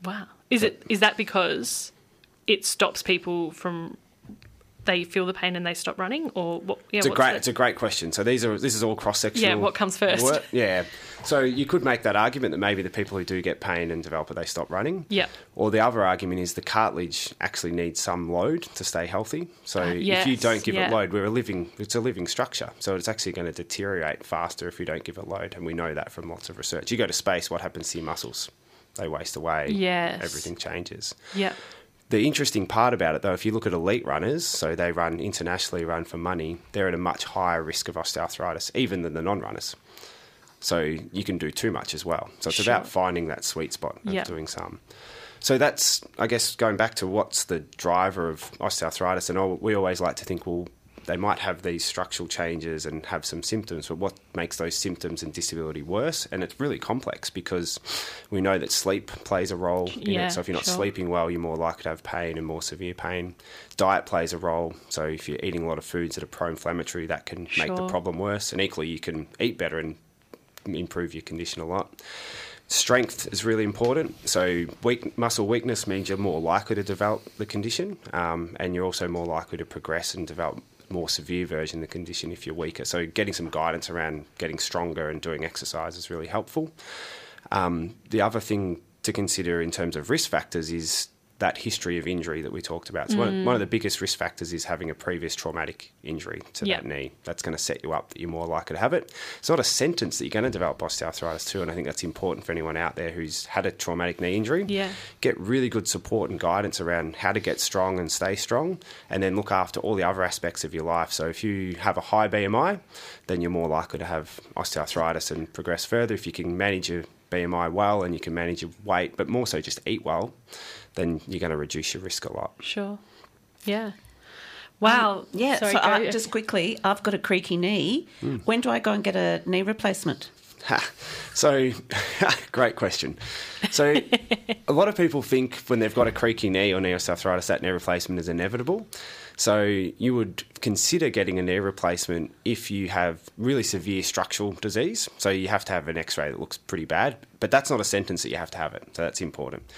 Wow. Is it is that because it stops people from they feel the pain and they stop running, or what? Yeah, it's a great, the... it's a great question. So these are this is all cross sectional. Yeah, what comes first? Work. Yeah, so you could make that argument that maybe the people who do get pain and develop it, they stop running. Yeah. Or the other argument is the cartilage actually needs some load to stay healthy. So uh, yes, if you don't give yeah. it load, we're a living, it's a living structure. So it's actually going to deteriorate faster if you don't give it load, and we know that from lots of research. You go to space, what happens to your muscles? They waste away. Yes. Everything changes. Yeah. The interesting part about it, though, if you look at elite runners, so they run internationally, run for money, they're at a much higher risk of osteoarthritis, even than the non runners. So you can do too much as well. So it's sure. about finding that sweet spot of yep. doing some. So that's, I guess, going back to what's the driver of osteoarthritis. And we always like to think, well, they might have these structural changes and have some symptoms, but what makes those symptoms and disability worse? And it's really complex because we know that sleep plays a role in yeah, it. So if you're not sure. sleeping well, you're more likely to have pain and more severe pain. Diet plays a role. So if you're eating a lot of foods that are pro-inflammatory, that can sure. make the problem worse. And equally, you can eat better and improve your condition a lot. Strength is really important. So, weak, muscle weakness means you're more likely to develop the condition, um, and you're also more likely to progress and develop more severe version of the condition if you're weaker. So getting some guidance around getting stronger and doing exercise is really helpful. Um, the other thing to consider in terms of risk factors is that history of injury that we talked about. So mm. one, one, of the biggest risk factors is having a previous traumatic injury to yep. that knee. That's going to set you up that you're more likely to have it. It's not a sentence that you're going to develop osteoarthritis too, and I think that's important for anyone out there who's had a traumatic knee injury. Yeah. Get really good support and guidance around how to get strong and stay strong, and then look after all the other aspects of your life. So if you have a high BMI, then you're more likely to have osteoarthritis and progress further. If you can manage your BMI well and you can manage your weight, but more so just eat well, then you're going to reduce your risk a lot. Sure. Yeah. Wow. Um, yeah. Sorry, so uh, just quickly, I've got a creaky knee. Mm. When do I go and get a knee replacement? So, *laughs* great question. So, a lot of people think when they've got a creaky knee or knee osteoarthritis, that knee replacement is inevitable. So, you would consider getting a knee replacement if you have really severe structural disease. So, you have to have an x ray that looks pretty bad, but that's not a sentence that you have to have it. So, that's important.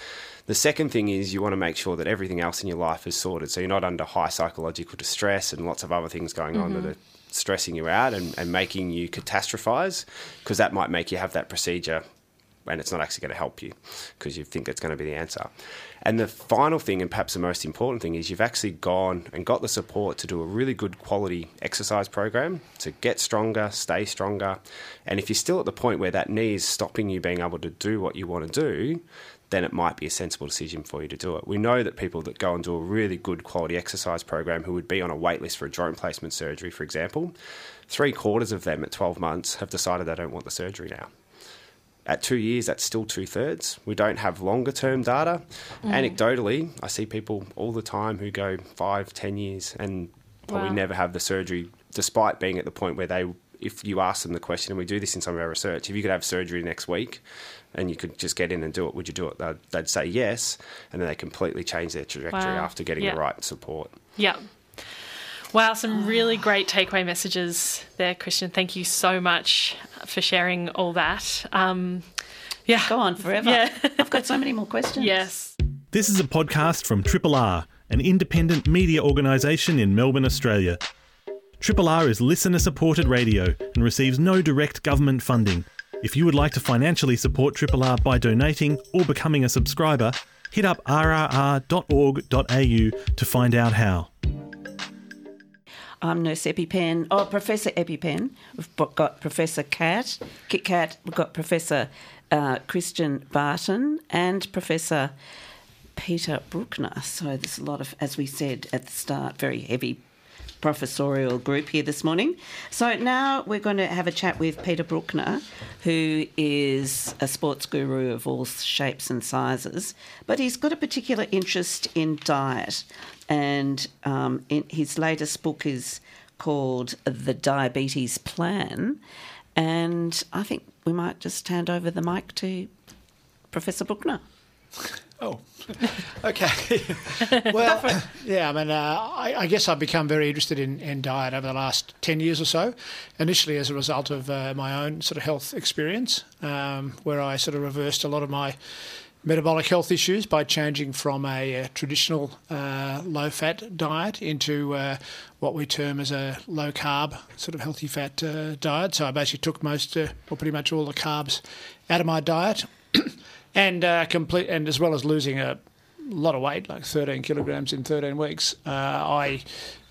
The second thing is you want to make sure that everything else in your life is sorted. So you're not under high psychological distress and lots of other things going on mm-hmm. that are stressing you out and, and making you catastrophize, because that might make you have that procedure and it's not actually going to help you because you think it's going to be the answer. And the final thing, and perhaps the most important thing, is you've actually gone and got the support to do a really good quality exercise program to get stronger, stay stronger. And if you're still at the point where that knee is stopping you being able to do what you want to do, then it might be a sensible decision for you to do it. We know that people that go and do a really good quality exercise program who would be on a wait list for a joint placement surgery, for example, three quarters of them at 12 months have decided they don't want the surgery now. At two years, that's still two thirds. We don't have longer term data. Mm. Anecdotally, I see people all the time who go five, ten years and probably wow. never have the surgery, despite being at the point where they, if you ask them the question, and we do this in some of our research, if you could have surgery next week, and you could just get in and do it, would you do it? They'd, they'd say yes, and then they completely change their trajectory wow. after getting the right support. Yeah. Wow, some really great takeaway messages there, Christian. Thank you so much for sharing all that. Um, yeah. Go on forever. Yeah. I've got so many more questions. Yes. This is a podcast from Triple R, an independent media organisation in Melbourne, Australia. Triple R is listener supported radio and receives no direct government funding. If you would like to financially support Triple R by donating or becoming a subscriber, hit up rrr.org.au to find out how. I'm Nurse EpiPen. Oh, Professor EpiPen. We've got Professor Cat, Kit Kat. We've got Professor uh, Christian Barton and Professor Peter Brukner. So there's a lot of, as we said at the start, very heavy professorial group here this morning. So now we're going to have a chat with Peter Brukner, who is a sports guru of all shapes and sizes, but he's got a particular interest in diet. And um, his latest book is called The Diabetes Plan. And I think we might just hand over the mic to Professor Brukner. *laughs* Oh, okay. *laughs* well, *clears throat* yeah, I mean, uh, I, I, guess I've become very interested in, in, diet over the last 10 years or so. Initially, as a result of uh, my own sort of health experience, um, where I sort of reversed a lot of my metabolic health issues by changing from a, a traditional uh, low fat diet into uh, what we term as a low carb, sort of healthy fat uh, diet. So I basically took most, uh, or pretty much all the carbs out of my diet *clears throat* and uh, complete, and as well as losing a lot of weight, like 13 kilograms in 13 weeks, uh, I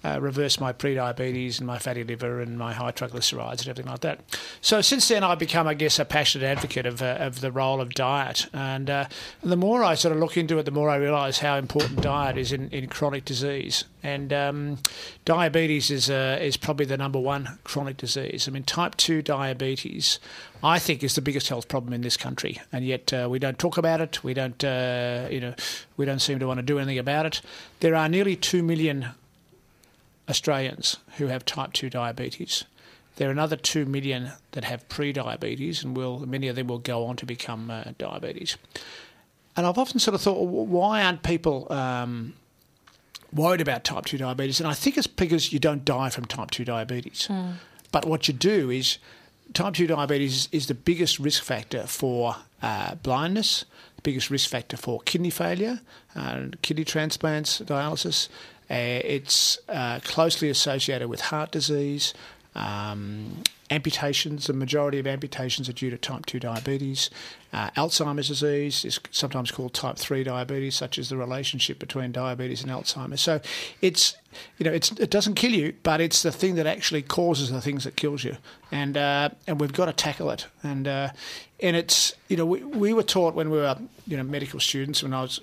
uh, reversed my pre-diabetes and my fatty liver and my high triglycerides and everything like that. So since then, I've become, I guess, a passionate advocate of, uh, of the role of diet. And uh, the more I sort of look into it, the more I realise how important diet is in, in chronic disease. And um, diabetes is uh, is probably the number one chronic disease. I mean, type two diabetes, I think, is the biggest health problem in this country, and yet uh, we don't talk about it. We don't, uh, you know, we don't seem to want to do anything about it. There are nearly two million Australians who have type 2 diabetes. There are another 2 million that have pre-diabetes, and will many of them will go on to become uh, diabetes. And I've often sort of thought, well, why aren't people um, worried about type 2 diabetes? And I think it's because you don't die from type 2 diabetes. Mm. But what you do is type 2 diabetes is the biggest risk factor for uh, blindness, the biggest risk factor for kidney failure, uh, kidney transplants, dialysis, it's uh, closely associated with heart disease. Um, amputations, the majority of amputations are due to type 2 diabetes. Uh, Alzheimer's disease is sometimes called type 3 diabetes, such as the relationship between diabetes and Alzheimer's. So it's, you know, it's, it doesn't kill you, but it's the thing that actually causes the things that kills you. And, uh, and we've got to tackle it. And, uh, and it's, you know, we, we were taught when we were, you know, medical students, when I was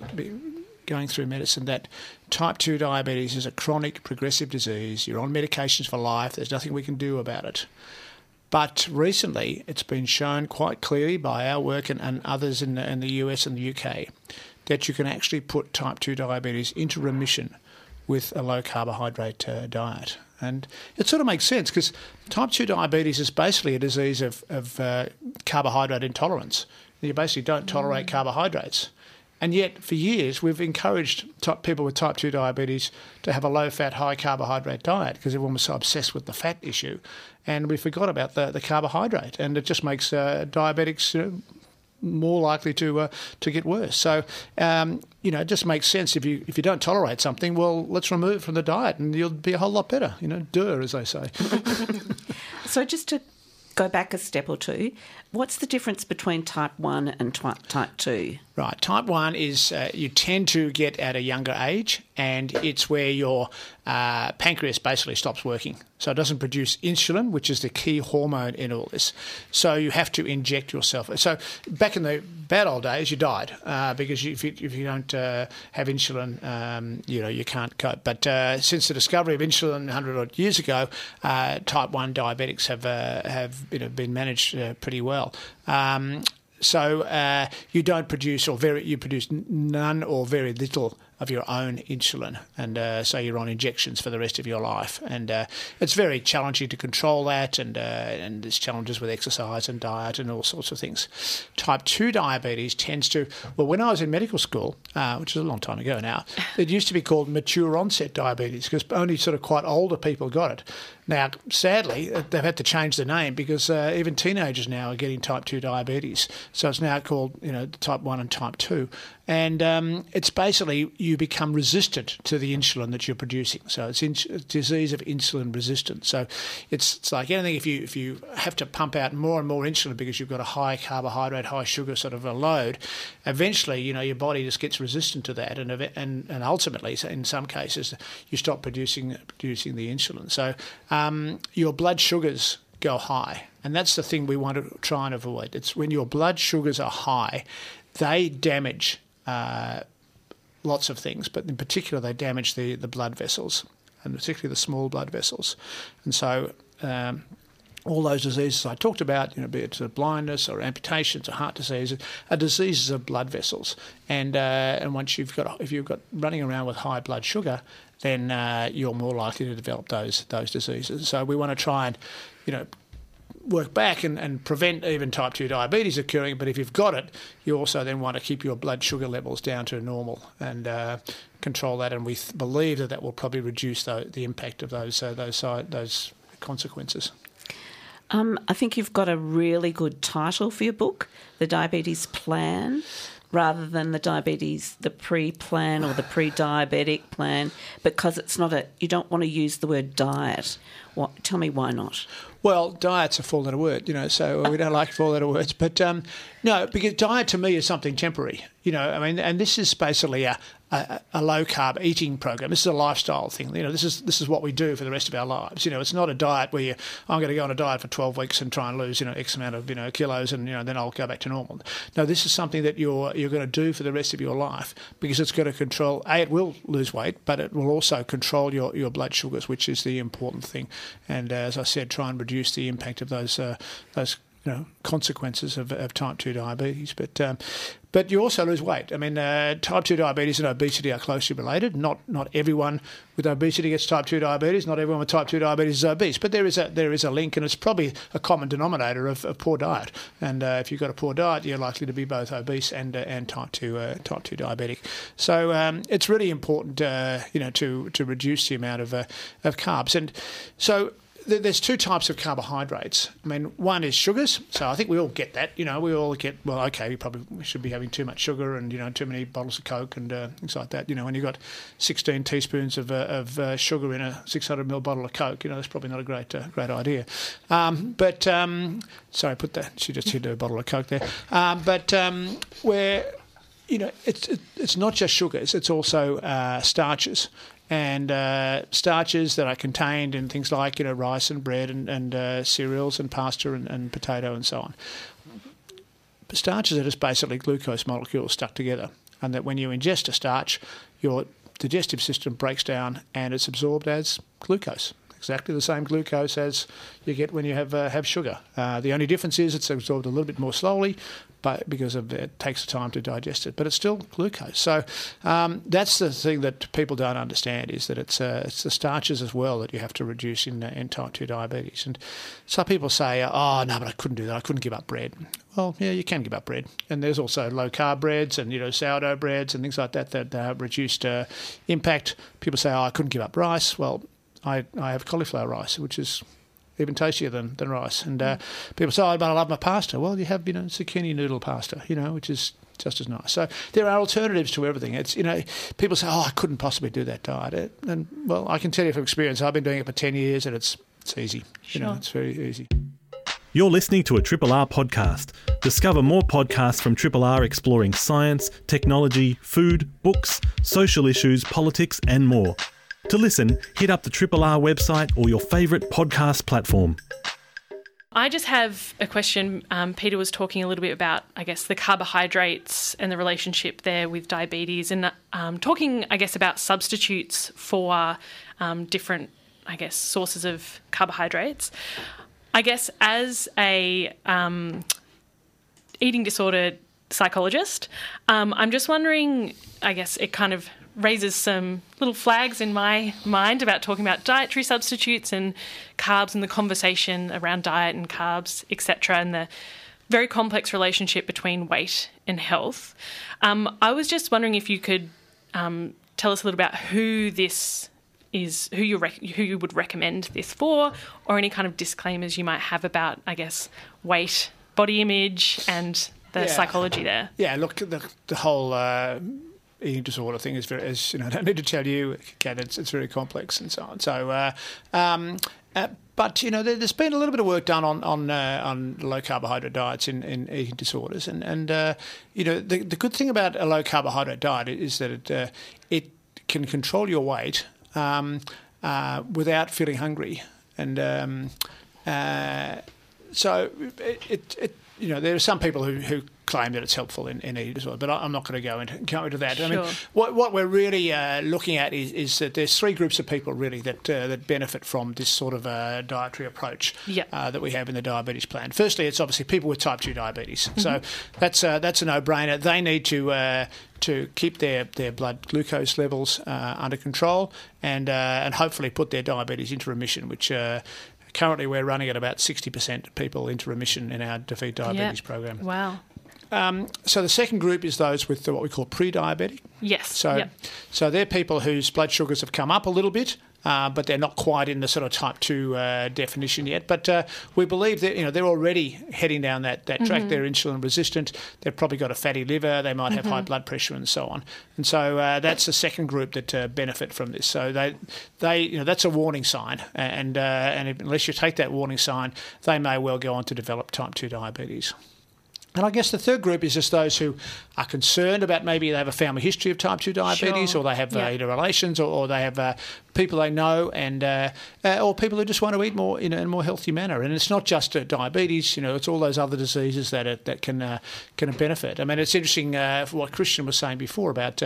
going through medicine that type 2 diabetes is a chronic progressive disease. You're on medications for life, there's nothing we can do about it. But recently, it's been shown quite clearly by our work and, and others in the, in the US and the UK that you can actually put type 2 diabetes into remission with a low carbohydrate uh, diet. And it sort of makes sense because type 2 diabetes is basically a disease of, of uh, carbohydrate intolerance. You basically don't tolerate mm. carbohydrates. And yet, for years, we've encouraged people with type 2 diabetes to have a low fat, high carbohydrate diet because everyone was so obsessed with the fat issue. And we forgot about the, the carbohydrate. And it just makes uh, diabetics you know, more likely to uh, to get worse. So, um, you know, it just makes sense if you if you don't tolerate something, well, let's remove it from the diet and you'll be a whole lot better. You know, duh, as they say. *laughs* so, just to go back a step or two, what's the difference between type 1 and type 2? Right. Type 1 is uh, you tend to get at a younger age, and it's where your uh, pancreas basically stops working. So it doesn't produce insulin, which is the key hormone in all this. So you have to inject yourself. So back in the bad old days, you died uh, because you, if, you, if, you, don't uh, have insulin, um, you know you can't cope. But uh, since the discovery of insulin 100 odd years ago, uh, type 1 diabetics have have you know, been managed pretty well. Um, so uh, you don't produce or very you produce none or very little of your own insulin, and uh, so you're on injections for the rest of your life. And uh, it's very challenging to control that, and uh, and there's challenges with exercise and diet and all sorts of things. Type two diabetes tends to well, when I was in medical school, uh, which is a long time ago now, it used to be called mature onset diabetes because only sort of quite older people got it. Now, sadly, uh, they've had to change the name because uh, even teenagers now are getting type two diabetes. So it's now called you know type one and type two and um, it's basically you become resistant to the insulin that you're producing. So it's in, disease of insulin resistance. So it's, it's like anything. If you if you have to pump out more and more insulin because you've got a high carbohydrate, high sugar sort of a load, eventually you know your body just gets resistant to that, and and and ultimately, in some cases, you stop producing producing the insulin. So um, your blood sugars go high. And that's the thing we want to try and avoid. It's when your blood sugars are high, they damage uh, lots of things, but in particular, they damage the, the blood vessels, and particularly the small blood vessels. And so, um, all those diseases I talked about, you know, be it blindness or amputations or heart disease, are diseases of blood vessels. And uh, and once you've got if you've got running around with high blood sugar, then uh, you're more likely to develop those those diseases. So we want to try and, you know, work back and, and prevent even type 2 diabetes occurring. But if you've got it, you also then want to keep your blood sugar levels down to normal and uh, control that. And we th- believe that that will probably reduce the, the impact of those, uh, those, those consequences. Um, I think you've got a really good title for your book, The Diabetes Plan rather than the diabetes, the pre plan or the pre diabetic plan, because it's not a, you don't want to use the word diet. What, tell me why not? Well, diet's a four letter word, you know, so we don't like four letter words. But um, no, because diet to me is something temporary, you know, I mean, and this is basically a, a, a, low carb eating program. This is a lifestyle thing. You know, this is this is what we do for the rest of our lives. You know, it's not a diet where you, I'm going to go on a diet for 12 weeks and try and lose you know X amount of you know kilos and you know then I'll go back to normal. No, this is something that you're you're going to do for the rest of your life because it's going to control. A, it will lose weight, but it will also control your, your blood sugars, which is the important thing. And uh, as I said, try and reduce the impact of those uh, those you know, consequences of, of type 2 diabetes. But um, but you also lose weight. I mean, uh, type 2 diabetes and obesity are closely related. Not not everyone with obesity gets type 2 diabetes. Not everyone with type 2 diabetes is obese. But there is a there is a link, and it's probably a common denominator of, of poor diet. And uh, if you've got a poor diet, you're likely to be both obese and uh, and type 2 uh, type 2 diabetic. So um, it's really important, uh, you know, to to reduce the amount of uh, of carbs. And so there's two types of carbohydrates. I mean, one is sugars. So I think we all get that. You know, we all get well. Okay, we probably should be having too much sugar and you know too many bottles of Coke and uh, things like that. You know, when you've got 16 teaspoons of, uh, of uh, sugar in a 600 ml bottle of Coke, you know, that's probably not a great uh, great idea. Um, but um, sorry, put that. She just hit a bottle of Coke there. Um, but um, where you know, it's it's not just sugars; it's also uh, starches and uh, starches that are contained in things like you know rice and bread and, and uh, cereals and pasta and, and, potato and so on. Starches are just basically glucose molecules stuck together, and that when you ingest a starch, your digestive system breaks down and it's absorbed as glucose. Exactly the same glucose as you get when you have uh, have sugar. Uh, the only difference is it's absorbed a little bit more slowly, because of it takes time to digest it. But it's still glucose. So um, that's the thing that people don't understand is that it's uh, it's the starches as well that you have to reduce in, uh, in type two diabetes. And some people say, oh no, but I couldn't do that. I couldn't give up bread. Well, yeah, you can give up bread, and there's also low carb breads and you know sourdough breads and things like that that have reduced uh, impact. People say, oh, I couldn't give up rice. Well, I, I have cauliflower rice, which is even tastier than, than rice. And uh, people say, oh, but I love my pasta. Well, you have, you know, zucchini noodle pasta, you know, which is just as nice. So there are alternatives to everything. It's, you know, people say, oh, I couldn't possibly do that diet. And, well, I can tell you from experience, I've been doing it for 10 years and it's, it's easy. Sure. You know, it's very easy. You're listening to a Triple R podcast. Discover more podcasts from Triple R exploring science, technology, food, books, social issues, politics, and more. To listen, hit up the Triple R website or your favourite podcast platform. I just have a question. Um, Peter was talking a little bit about, I guess, the carbohydrates and the relationship there with diabetes, and um, talking, I guess, about substitutes for um, different, I guess, sources of carbohydrates. I guess as a um, eating disorder psychologist, um, I'm just wondering. I guess it kind of raises some little flags in my mind about talking about dietary substitutes and carbs and the conversation around diet and carbs, etc., and the very complex relationship between weight and health. Um, I was just wondering if you could um, tell us a little about who this is, who you rec- who you would recommend this for, or any kind of disclaimers you might have about, I guess, weight, body image, and the yeah. psychology there. Yeah, look, the, the whole uh, eating disorder thing is very, as you know, *laughs* I don't need to tell you, Kat, it's, it's very complex and so on. So, uh, um, uh, but you know, there, has been a little bit of work done on on, uh, on low carbohydrate diets in, in eating disorders, and and uh, you know, the, the good thing about a low carbohydrate diet is that it uh, it can control your weight um, uh, without feeling hungry, and um, so it, it, it, you know there are some people who, who claim that it's helpful in, in eating disorder, but I'm not going to go into, go into that. Sure. I mean, what, what we're really uh, looking at is, is, that there's three groups of people really that uh, that benefit from this sort of uh, dietary approach yep. Uh, that we have in the diabetes plan. Firstly, it's obviously people with type two diabetes, mm-hmm. so that's uh, that's a no-brainer. They need to uh, to keep their, their blood glucose levels under control and and hopefully put their diabetes into remission, which currently we're running at about 60% people into remission in our Defeat Diabetes program. Wow. Um, so the second group is those with what we call pre-diabetic. Yes. So, yep. so they're people whose blood sugars have come up a little bit, uh, but they're not quite in the sort of type two uh, definition yet. But uh, we believe that you know they're already heading down that, that track. Mm-hmm. They're insulin resistant. They've probably got a fatty liver. They might have mm-hmm. high blood pressure and so on. And so uh, that's the second group that uh, benefit from this. So they they you know that's a warning sign, and uh, and unless you take that warning sign, they may well go on to develop type two diabetes. And I guess the third group is just those who are concerned about maybe they have a family history of type 2 diabetes sure. or they have yeah. uh, interrelations or, or, they have uh, people they know and uh, uh, or people who just want to eat more in a, more healthy manner. And it's not just uh, diabetes, you know, it's all those other diseases that are, that can uh, can benefit. I mean, it's interesting what Christian was saying before about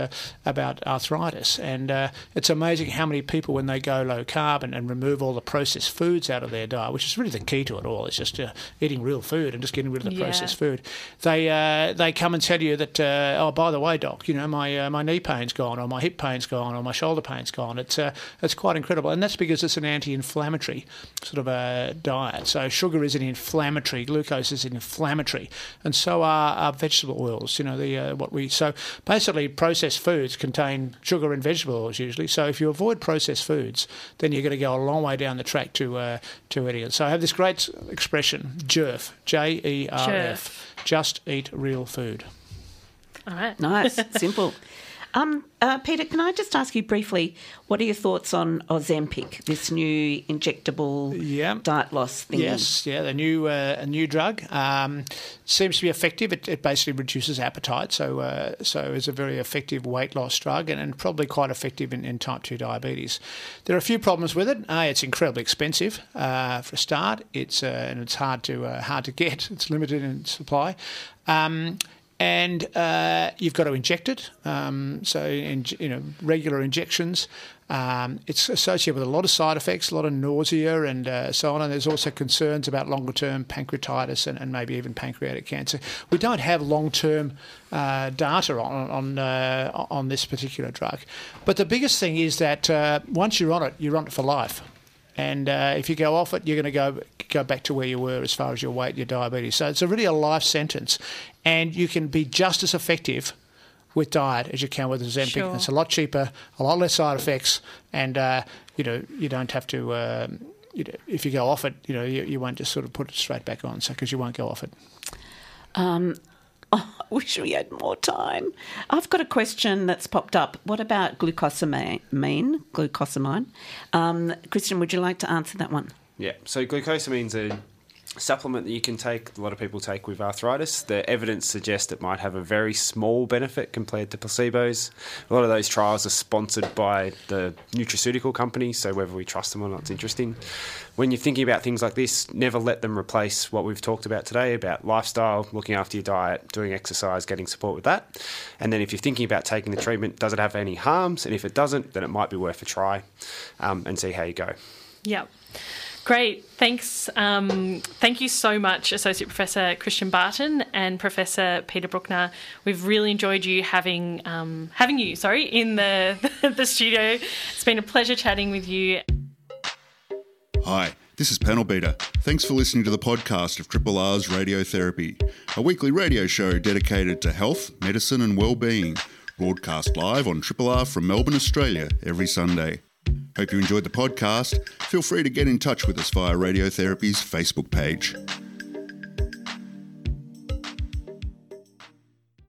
about arthritis. And it's amazing how many people, when they go low carb and, and, remove all the processed foods out of their diet, which is really the key to it all, it's just eating real food and just getting rid of the yeah. processed food. They, they come and tell you that uh, oh, by the way, doc, you know, my uh, my knee pain's gone, or my hip pain's gone, or my shoulder pain's gone. It's uh, it's quite incredible, and that's because it's an anti-inflammatory sort of a diet. So sugar is an inflammatory, glucose is an inflammatory, and so are, are vegetable oils. You know, the uh, what we so basically processed foods contain sugar and vegetable oils usually. So if you avoid processed foods, then you're going to go a long way down the track to uh, to it. So I have this great expression, JERF, J E R F, just eat real food. All right. Nice. *laughs* Simple. Um, uh, Peter, can I just ask you briefly, what are your thoughts on Ozempic, this new injectable yeah. diet loss thing? Yes, yeah, the new uh, a new drug um, seems to be effective. It, it basically reduces appetite, so uh, so it's a very effective weight loss drug, and, and probably quite effective in, in, type two diabetes. There are a few problems with it. A, it's incredibly expensive uh, for a start. It's uh, and it's hard to uh, hard to get. *laughs* It's limited in supply. Um, and uh, you've got to inject it. Um, so, in, you know, regular injections. Um, it's associated with a lot of side effects, a lot of nausea, and uh, so on. And there's also concerns about longer term pancreatitis and, and, maybe even pancreatic cancer. We don't have long term uh, data on on, uh, on this particular drug, but the biggest thing is that uh, once you're on it, you're on it for life. And uh, if you go off it, you're going to go go back to where you were as far as your weight, your diabetes. So it's a really a life sentence, and you can be just as effective with diet as you can with Ozempic. Sure. It's a lot cheaper, a lot less side effects, and uh, you know you don't have to. Um, you know, if you go off it, you know you, you won't just sort of put it straight back on, so because you won't go off it. Um, *laughs* Oh, I wish we had more time. I've got a question that's popped up. What about glucosamine? Glucosamine. Um, Christian, would you like to answer that one? Yeah. So glucosamine's a supplement that you can take, a lot of people take with arthritis. The evidence suggests it might have a very small benefit compared to placebos. A lot of those trials are sponsored by the nutraceutical companies, so whether we trust them or not, it's interesting. When you're thinking about things like this, never let them replace what we've talked about today about lifestyle, looking after your diet, doing exercise, getting support with that. And then if you're thinking about taking the treatment, does it have any harms? And if it doesn't, then it might be worth a try um, and see how you go. Yep. Great. Thanks. Um, thank you so much, Associate Professor Christian Barton and Professor Peter Brukner. We've really enjoyed you having um, having you. Sorry, in the *laughs* the studio. It's been a pleasure chatting with you. Hi. This is Panel Beater. Thanks for listening to the podcast of Triple R's Radiotherapy, a weekly radio show dedicated to health, medicine, and well-being. Broadcast live on Triple R from Melbourne, Australia, every Sunday. Hope you enjoyed the podcast. Feel free to get in touch with us via Radiotherapy's Facebook page.